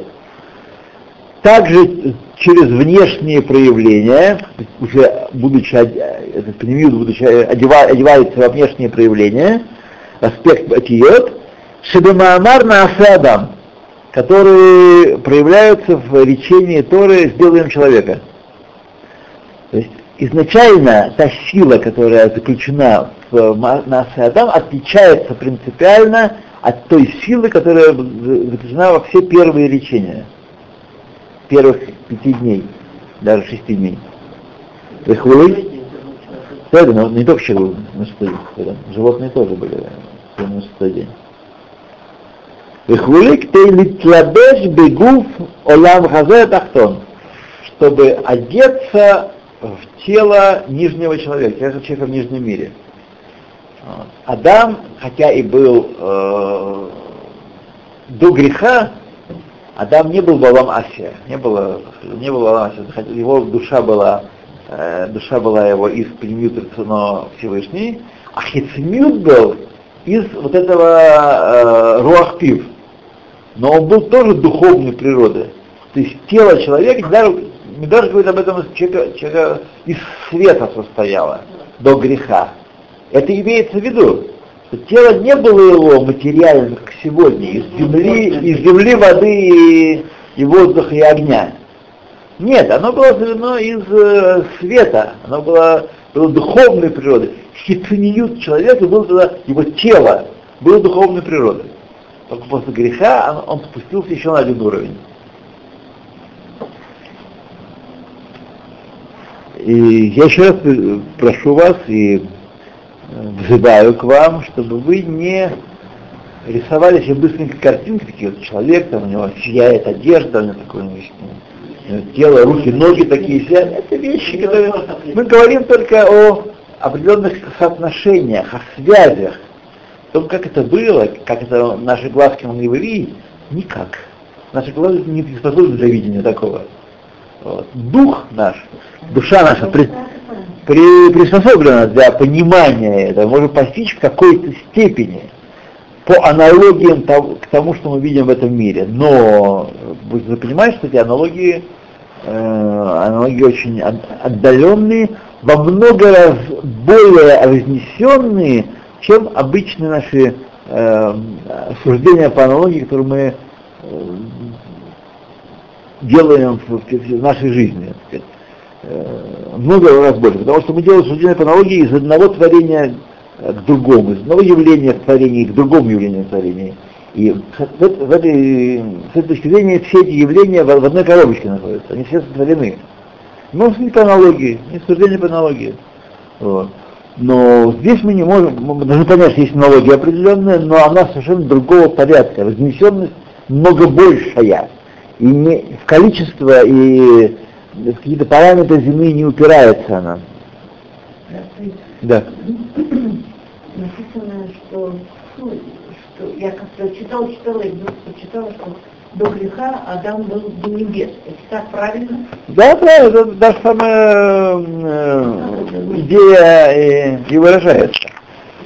Speaker 1: также через внешние проявления, уже будучи, этот пневмиут, будучи, одевается во внешние проявления, аспект Атиот, Шебемаамар на Асадам, которые проявляются в речении Торы «Сделаем человека». То есть изначально та сила, которая заключена в Наасе Адам, отличается принципиально от той силы, которая заключена во все первые речения, первых пяти дней, даже шести дней. Выхвылы? Да, но не только человек на шестой день, животные тоже были на шестой день. Выхвылы ктейлитлабеш бегуф олам хазе тахтон, чтобы одеться в тело нижнего человека, человека в нижнем мире. Адам, хотя и был э, до греха, Адам не был Балам Асия, не было, не был Балам Асия, его душа была, э, душа была его из Пнемют но Всевышний, а Хицмют был из вот этого э, Руахпив. Но он был тоже духовной природы. То есть тело человека, даже, даже говорит об этом человека, человека из света состояло до греха. Это имеется в виду, что тело не было его материальным, как сегодня, из земли, из земли, воды и, и воздуха и огня. Нет, оно было создано из э, света, оно было, было духовной природы. Хитцениют человека было тогда, его тело было духовной природы. Только после греха он, он спустился еще на один уровень. И я еще раз прошу вас и взываю к вам, чтобы вы не рисовали себе быстренько картинки, такие вот человек, там у него сияет одежда, у него такое у него тело, руки, ноги такие сидят. Это вещи, которые... Мы говорим только о определенных соотношениях, о связях. О том, как это было, как это наши глазки могли бы видеть, никак. Наши глазки не приспособлены для видения такого. Дух наш, душа наша при, при, приспособлена для понимания этого, может постичь в какой-то степени по аналогиям к тому, что мы видим в этом мире. Но вы понимаете, что эти аналогии, э, аналогии очень отдаленные, во много раз более разнесенные, чем обычные наши э, суждения по аналогии, которые мы э, делаем в, в нашей жизни. Э, много раз больше, потому что мы делаем суждения по аналогии из одного творения к другому, из одного явления в творении к другому явлению в творении. И в, в этой, с этой точки зрения все эти явления в, в одной коробочке находятся, они все сотворены. Но не по аналогии, не суждение по аналогии. Вот. Но здесь мы не можем, мы должны понять, что есть аналогия определенная, но она совершенно другого порядка, разнесенность много большая. И не в количество и в какие-то параметры Земли не упирается она. Да.
Speaker 2: Написано, что, ну, что я как-то читал, читала, и вдруг почитала, что до греха Адам был до небес. Это так правильно?
Speaker 1: Да, правильно, это даже самая э, идея и, и выражается.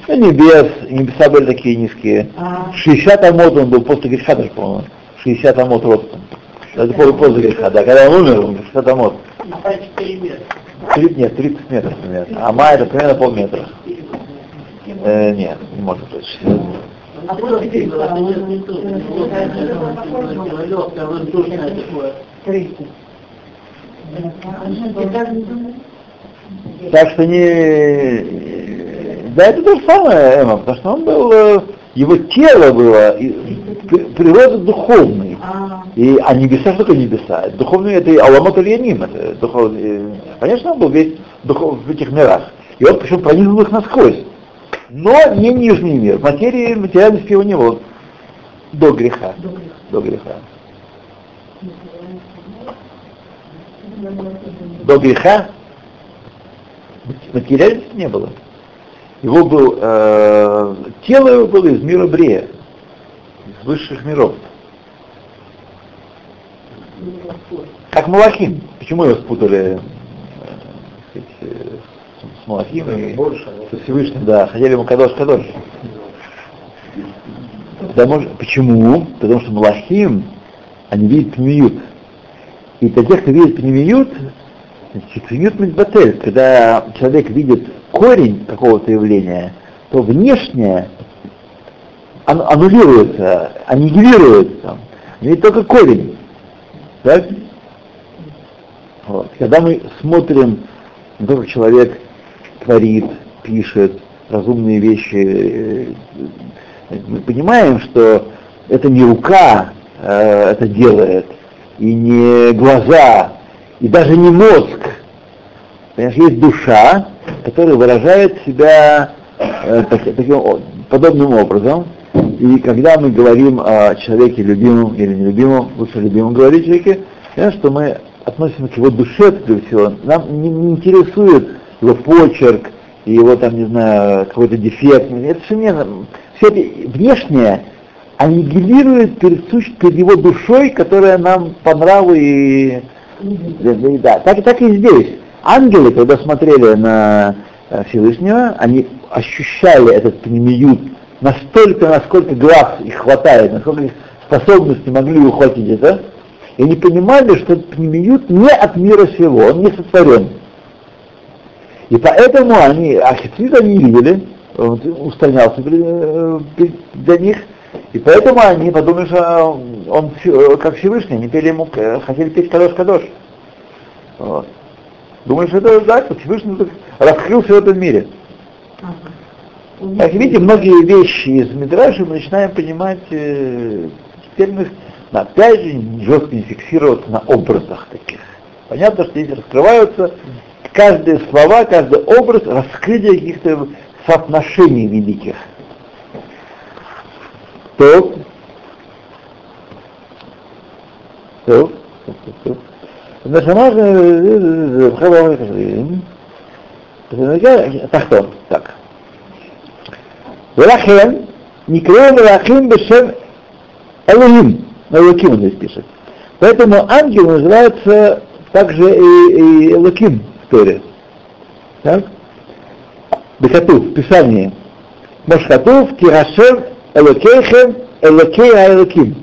Speaker 1: Ну, небес, небеса были такие низкие. А. 60 амот он был после греха даже, по-моему. 60 амот ростом. Это после, греха, да. Когда он умер, он 60 амот.
Speaker 2: А 4 метра?
Speaker 1: 30, нет, 30 метров примерно. А ма это примерно полметра. Э, нет, не может быть.
Speaker 2: А?
Speaker 1: Так что не... Да, это то же самое, Эма, потому что он был, э, его тело было, природа духовной. А. И, а небеса, что такое небеса? Духовные это Аламот Ильяним, это духовный, конечно, он был весь духов, в этих мирах. И он причем проникнул их насквозь. Но не нижний мир. Материи, материальности его не было. До греха. До греха. До греха материальности не было. Его был, э, тело его было из мира Брея, из высших миров. Как Малахим. Почему его спутали э, с Малахим и со Всевышним? Да, хотели ему Кадош Кадош. Да, может, почему? Потому что Малахим, они видят пневиют. И для тех, кто видит пневиют, пневиют митбатель, когда человек видит корень какого-то явления, то внешнее аннулируется, аннигилируется. Ведь только корень. Так? Вот. Когда мы смотрим на то, как человек творит, пишет разумные вещи, э, мы понимаем, что это не рука э, это делает, и не глаза, и даже не мозг. Понимаешь, есть душа, которая выражает себя э, так, таким, подобным образом. И когда мы говорим о человеке любимом или нелюбимом, лучше любимом говорить человеке, понятно, что мы относимся к его душе, прежде всего. Нам не, не интересует его почерк, его там, не знаю, какой-то дефект. Это все не все это внешнее аннигилирует перед, перед его душой, которая нам по нраву и да, так, так и здесь. Ангелы, когда смотрели на э, Всевышнего, они ощущали этот пнемиют настолько, насколько глаз их хватает, насколько их способности могли ухватить это, и они понимали, что этот пнемиют не от мира сего, он не сотворен. И поэтому они, а они видели, он устранялся э, для них, и поэтому они подумали, что он как Всевышний, они пели ему, э, хотели петь Кадош-Кадош. Вот. Думаешь, это да, Всевышний раскрылся в этом мире. Как видите, многие вещи из Мидраша мы начинаем понимать, э, теперь мы опять же жестко не фиксироваться на образах таких. Понятно, что здесь раскрываются каждые слова, каждый образ, раскрытие каких-то соотношений великих. То, то, то, תחתון, так. ולכן נקראו מלאכים בשם Элоим. Элоким он здесь пишет. Поэтому ангел называется также и, и Элоким в Торе. Так? Бехатув, в Писании. Мошхатув, Кирашем, Элокейхем, Элокей Элоким.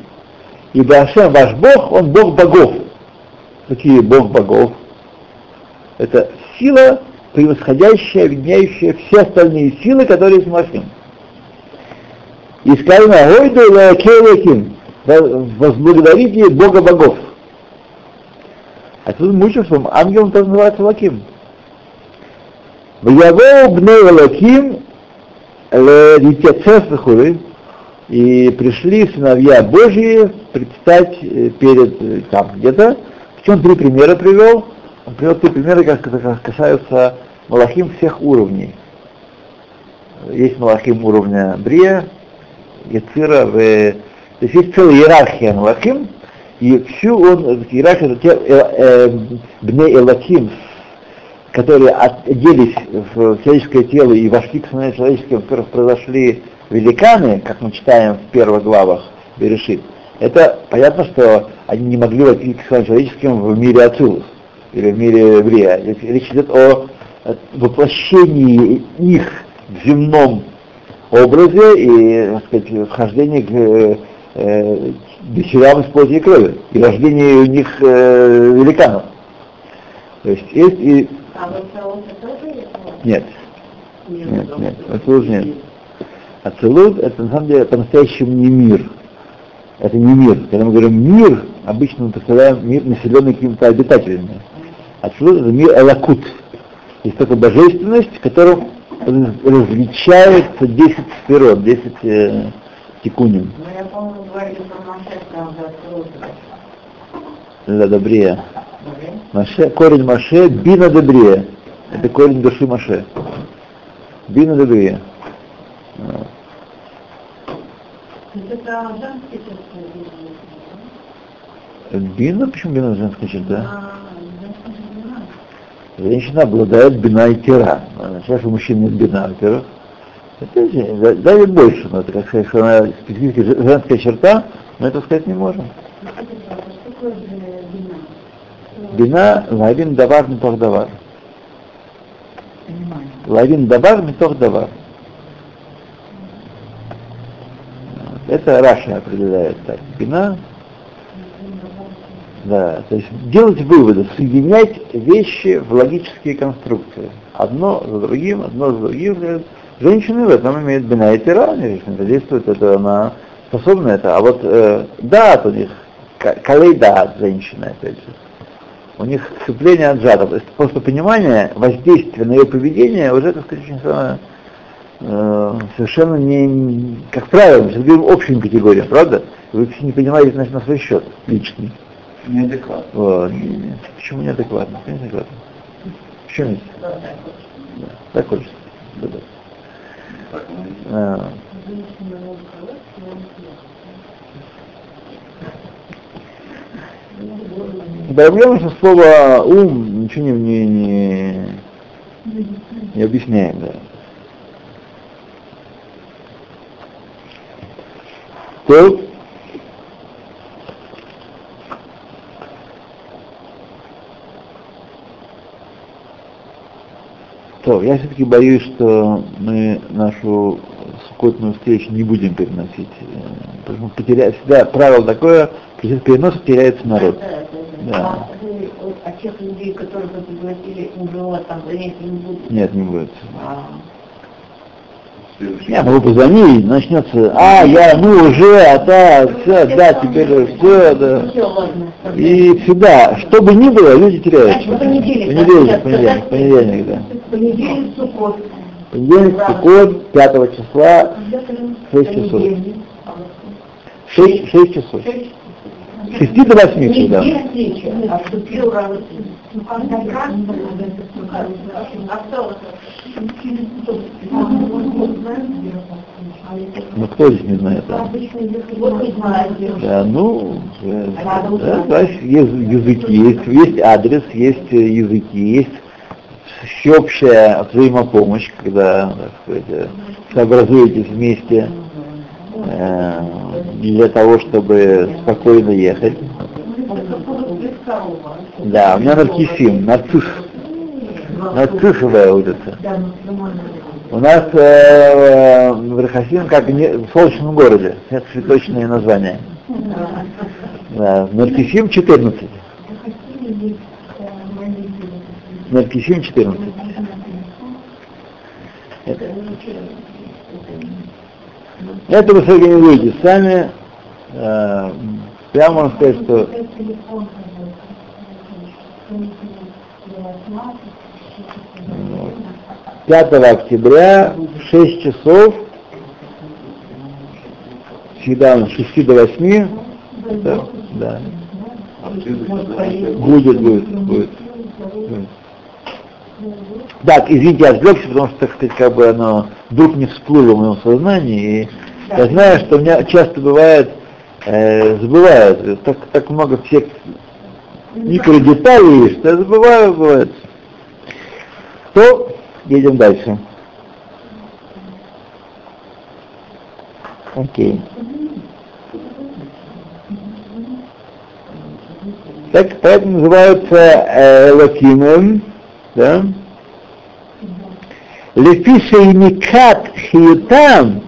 Speaker 1: Ибо Ашем ваш Бог, он Бог богов. Какие Бог богов? Это сила, превосходящая, объединяющая все остальные силы, которые есть в Машин. И сказано, Ойду Элоким, возблагодарите Бога богов. А тут мы учим, что ангелом тоже называется Лаким. В Яво бне Лаким Литяцесахуры, и пришли сыновья Божьи предстать э, перед э, там где-то. В чем три примера привел? Он привел три примера, как касаются Малахим всех уровней. Есть Малахим уровня Брия, Яцира, в... то есть есть целая иерархия Малахим, и всю он, иерархию, те э, э, Бне Элаким, которые оделись в человеческое тело и вошли к человеческим, в которых произошли великаны, как мы читаем в первых главах Берешит, это понятно, что они не могли войти к становлению человеческим в мире Ацилус или в мире Брия. Речь идет о воплощении их в земном образе и, так сказать, вхождении к э, э, дочерям из плоти и крови, и рождение у них э, великанов. То есть есть и...
Speaker 2: А вот тоже
Speaker 1: Нет. Нет, нет, Ацелут нет. Ацелут это на самом деле по-настоящему не мир. Это не мир. Когда мы говорим мир, обычно мы представляем мир, населенный какими-то обитателями. Ацелут это мир Элакут. Есть только божественность, в котором различается 10 сферот, 10 э, тикуним.
Speaker 2: Ну, я помню, говорили про Маше,
Speaker 1: Ла добрия. Маше, корень Маше, бина добрия. Это корень души Маше. Бина добрия.
Speaker 2: Это женский
Speaker 1: Бина? Почему бина женская черта?
Speaker 2: А,
Speaker 1: Женщина обладает бина и тира. Сейчас у мужчин нет бина, во-первых. Даже больше, но это как сказать, что она специфическая женская черта, мы это сказать не можем. Бина лавин давар митох давар. Лавин давар митох давар. Это Раша определяет так. Бина да, то есть делать выводы, соединять вещи в логические конструкции. Одно за другим, одно за другим. Женщины в этом имеют бина и тира, это действует, это она способна это. А вот э, дат у них, калей дат женщины, опять же. У них сцепление от жада. То есть просто понимание воздействия на ее поведение уже, так сказать, очень самое, э, совершенно не, как правило, мы говорим общим категориям, правда? Вы все не понимаете значит, на свой счет личный.
Speaker 3: Неадекватно.
Speaker 1: О, не, не. Почему неадекватно? Неадекватно. Почему нет? Да, так хочется. Да, да. А. Проблема, что слово ум ничего не, не, не, не объясняет, да. То То, я все-таки боюсь, что мы нашу сукотную встречу не будем переносить. э, Потому что потеря... всегда правило такое, при переноса теряется народ. Да.
Speaker 2: А, вы, а тех людей, которых вы пригласили, УБО, там занятий не будет?
Speaker 1: Нет, не будет.
Speaker 2: А,
Speaker 1: Я могу позвонить, начнется, а, я, ну уже, а да, все, да, теперь все, да. И всегда, что бы ни было, люди теряются.
Speaker 2: Понедельник,
Speaker 1: Понедельник, понедельник, понедельник, да.
Speaker 2: Понедельник, суббота.
Speaker 1: Понедельник, Суккот, 5 числа, 6 часов. 6, 6 часов. С 6 до 8 всегда. Ну кто здесь не знает? Да, да ну, э, да, значит, есть языки, есть, есть адрес, есть э, языки, есть всеобщая взаимопомощь, когда так сказать, э, сообразуетесь вместе э, для того, чтобы спокойно ехать. Да, у меня наркисим, нарцисс. Нарциссовая улица. У нас э, в Рахасим как не, в солнечном городе, это цветочное название. Да, Наркисим 14. Наркисим 14. Это, это вы сорганизуете сами. Э, прямо можно сказать, что 5 октября в 6 часов, всегда с 6 до 8, да, да. Будет, будет, будет. Так, извините, я отвлекся, потому что, так сказать, как бы оно вдруг не всплыло в моем сознании. И я знаю, что у меня часто бывает, э, забывают, так, так много всех микродеталей, что я забываю, бывает. То едем дальше. Окей. Так, поэтому называются э, Элокимом, да? Лефиша и Никат Хиютам,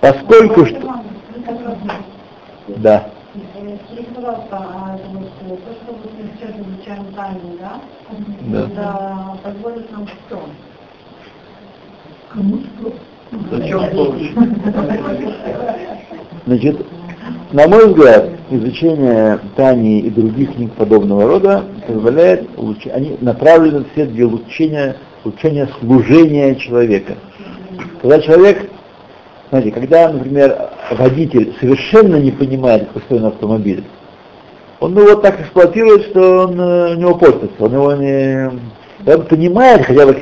Speaker 1: поскольку что... Да.
Speaker 2: Что да? Позволит нам?
Speaker 1: Значит, на мой взгляд, изучение Тани и других книг подобного рода позволяет, улуч- они направлены все для улучшения, улучшения служения человека. Когда человек, знаете, когда, например, водитель совершенно не понимает, как устроен автомобиль, он его так эксплуатирует, что он, э, у него портится, он его не... Он понимает хотя бы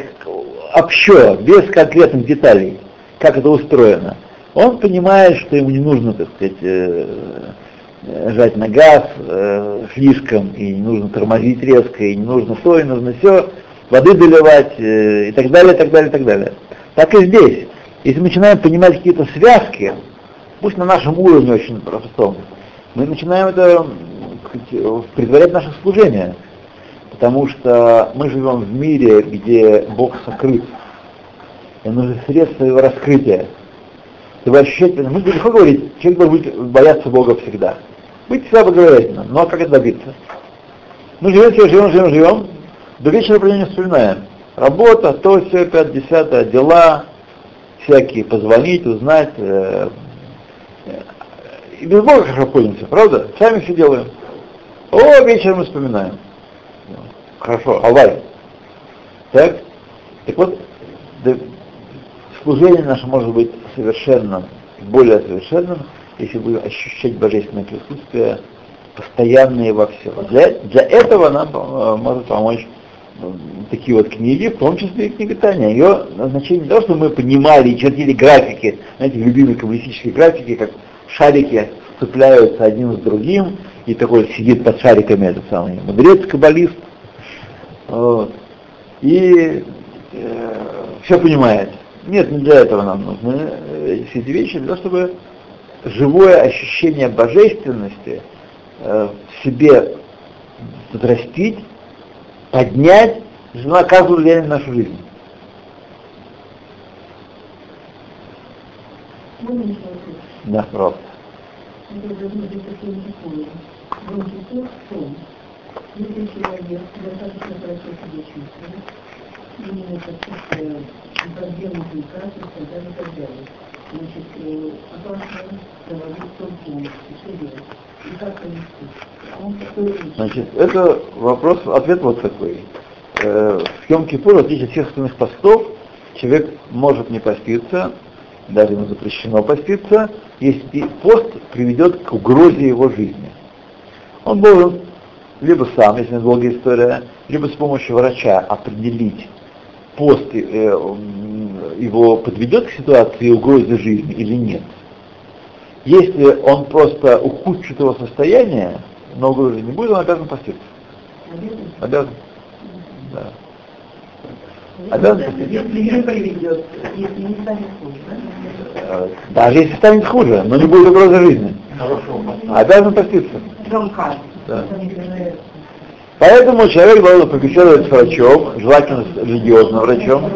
Speaker 1: общо, без конкретных деталей, как это устроено. Он понимает, что ему не нужно, так сказать, э, э, жать на газ э, слишком, и не нужно тормозить резко, и не нужно то, и нужно все, воды доливать, э, и так далее, и так далее, и так далее. Так и здесь. Если мы начинаем понимать какие-то связки, пусть на нашем уровне очень простом, мы начинаем это сказать, предварять наше служение, потому что мы живем в мире, где Бог сокрыт, и нужны средства его раскрытия. Чтобы ощущать, мы легко говорить, человек должен бояться Бога всегда. Быть всегда благоговейным. Ну а как это добиться? Мы живем, все живем, живем, живем, до вечера про не вспоминаем. Работа, то, все, пять, десятое, дела, всякие, позвонить, узнать. Э, э, и без Бога хорошо пользуемся, правда? Сами все делаем. О, вечером мы вспоминаем. Хорошо, авай. Так? Так вот, служение наше может быть совершенным, более совершенным, если будем ощущать божественное присутствие постоянное во всем. Для, для этого нам э, может помочь такие вот книги, в том числе и книга Таня. Ее назначение не то, что мы понимали и чертили графики, знаете, любимые коммунистические графики, как шарики цепляются один с другим, и такой сидит под шариками этот самый мудрец, каббалист, вот, и э, все понимает. Нет, не для этого нам нужны э, все эти вещи, для того, чтобы живое ощущение божественности э, в себе взрастить, поднять, она оказывает влияние на нашу жизнь. Да.
Speaker 2: Если человек достаточно хорошо себя чувствует, именно так далее. Значит, что делать?
Speaker 1: Значит, это вопрос, ответ вот такой. Э, В Йом-Кипур, в отличие от всех остальных постов, человек может не поститься, даже ему запрещено поститься, если пост приведет к угрозе его жизни. Он должен либо сам, если это долгая история, либо с помощью врача определить, пост э, его подведет к ситуации угрозы жизни или нет. Если он просто ухудшит его состояние, но угрозы не будет, он обязан поститься. Обязан. Да. Обязан поститься.
Speaker 2: Если не приведет, если не станет хуже, да?
Speaker 1: Э, Даже если станет хуже, но не будет угрозы жизни. Обязан поститься. Да. Поэтому человек должен побеседовать с врачом, желательно с религиозным врачом,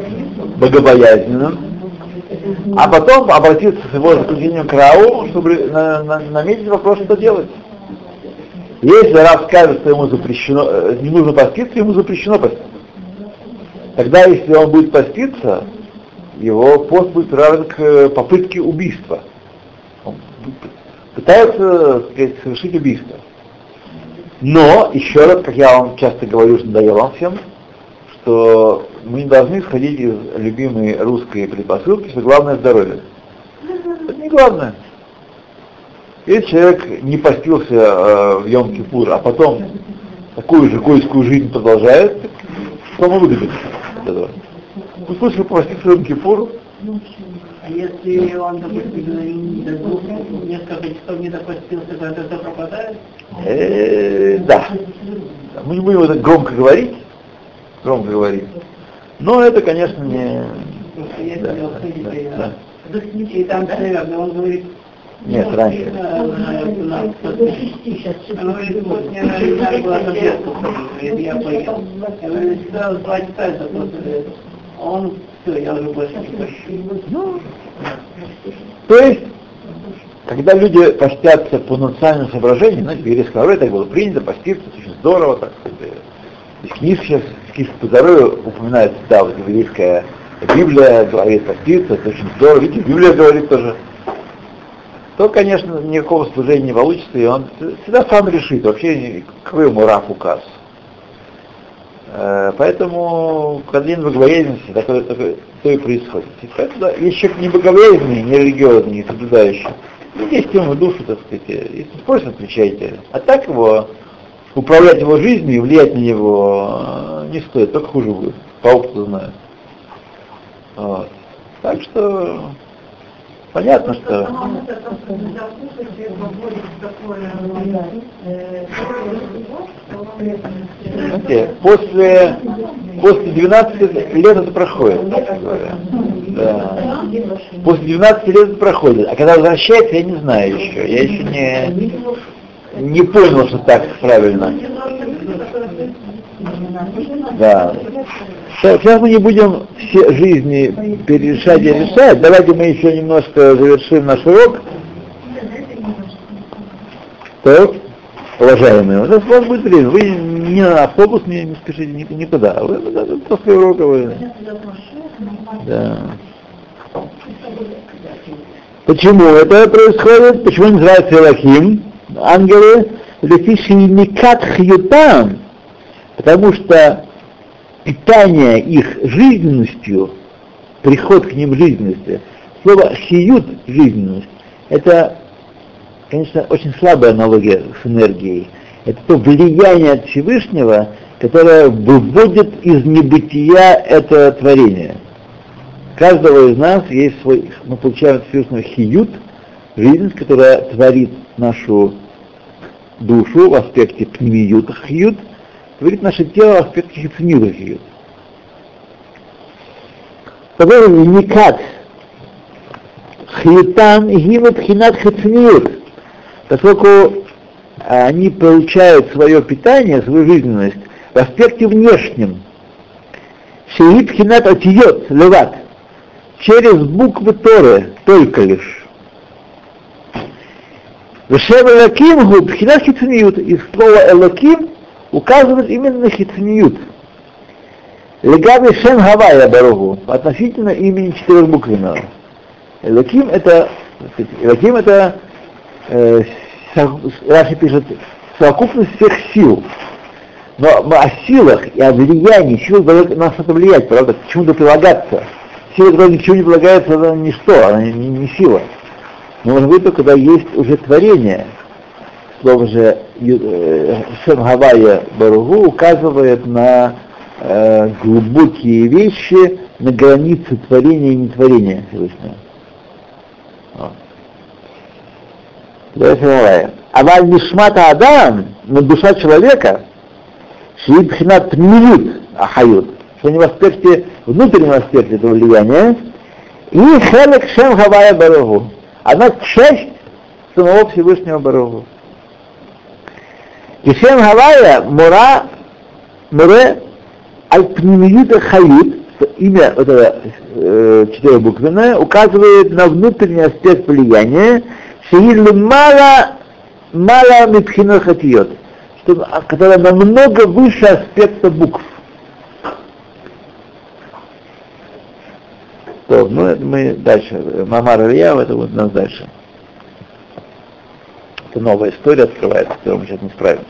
Speaker 1: богобоязненным, а потом обратиться с его заключением к Рау, чтобы на- на- наметить вопрос, что делать. Если Рав скажет, что ему запрещено, э, не нужно поститься, ему запрещено поститься. Тогда, если он будет поститься, его пост будет равен к э, попытке убийства. Он пытается, сказать, совершить убийство. Но, еще раз, как я вам часто говорю, что надоел вам всем, что мы не должны исходить из любимой русской предпосылки, что главное здоровье. Это не главное. Если человек не постился э, в Йом-Кипур, а потом такую же гойскую жизнь продолжает, что мы выгодим от этого? Пусть лучше поститься в Йом-Кипур,
Speaker 5: А если он, допустим, до несколько часов не допустился, то это все пропадает?
Speaker 1: Э, да. Мы не будем это громко говорить, громко говорить. Но это, конечно, не... Да, да, да.
Speaker 5: и там да, он говорит,
Speaker 1: Нет, раньше.
Speaker 5: э. Он говорит, говорит, все, я уже больше не
Speaker 1: то есть, когда люди постятся по национальным соображениям, знаете, в еврейском народе так было принято, поститься, очень здорово, так сказать. Здесь книжки сейчас, по здоровью упоминается, да, вот еврейская Библия говорит поститься, очень здорово, видите, Библия говорит тоже. То, конечно, никакого служения не получится, и он всегда сам решит, вообще какой ему раф указ. Э, Поэтому, когда нет богобоязненности, такое, такое, то и происходит. И поэтому, если человек не богобоязненный, не религиозный, не соблюдающий, ну, есть ему душу, так сказать, если спросят, отвечайте. А так его, управлять его жизнью и влиять на него э, не стоит, только хуже будет, по опыту знаю. Вот. Так что, понятно, что... Знаете, после, после 12 лет это проходит, так говоря. Да. После 12 лет это проходит. А когда возвращается, я не знаю еще. Я еще не, не понял, что так правильно. Да. Сейчас мы не будем все жизни перерешать и решать. Давайте мы еще немножко завершим наш урок. Так, уважаемые, у нас, у вас будет время. Вы не на автобус не, не спешите ни- никуда. Вы, после урока вы... Да. Почему это происходит? Почему они называются Элохим, ангелы? Лефишильникат хьютам. Потому что питание их жизненностью, приход к ним жизненности, слово хиют жизненность, это, конечно, очень слабая аналогия с энергией. Это то влияние от Всевышнего, которое выводит из небытия это творение. Каждого из нас есть свой, мы получаем от Всевышнего хиют, жизненность, которая творит нашу душу в аспекте пневиюта хиют, творит наше тело в аспекте хицниюта хиют. Такой никак хиютан и гимут хинат хицниют, поскольку они получают свое питание, свою жизненность в аспекте внешнем. Шиит хинат отиет, леват, через буквы Торы только лишь. Вешем Элаким губ хинат хицниют, и слово Элаким указывает именно на хицниют. Легави Шем Хавая Баругу, относительно имени четырехбуквенного. Элоким это, Элоким это, э, Раши пишет, совокупность всех сил. Но о силах и о влиянии, силы дают нас это влиять, правда, к чему-то прилагаться. Сила, которая ни к чему не прилагается, она ничто, она не, не сила. Может быть только когда есть уже творение. Слово же э, Шем Хавая Баругу указывает на э, глубокие вещи на границе творения и нетворения Всевышнего. А валь нишмата Адам, но душа человека, шиипхинат милют ахают, что не в аспекте, внутреннем аспекте этого влияния, и хелек шем хавая барагу. Она часть самого Всевышнего Барагу. И шем хавая мура, муре аль-пнемиюта хают, имя вот это э, четырехбуквенное, указывает на внутренний аспект влияния, шиилу мало, мало митхина хатиот, что, которая намного выше аспекта букв. То, ну, это мы дальше. Мамар Илья, это вот у нас дальше. Это новая история открывается, с которой мы сейчас не справимся.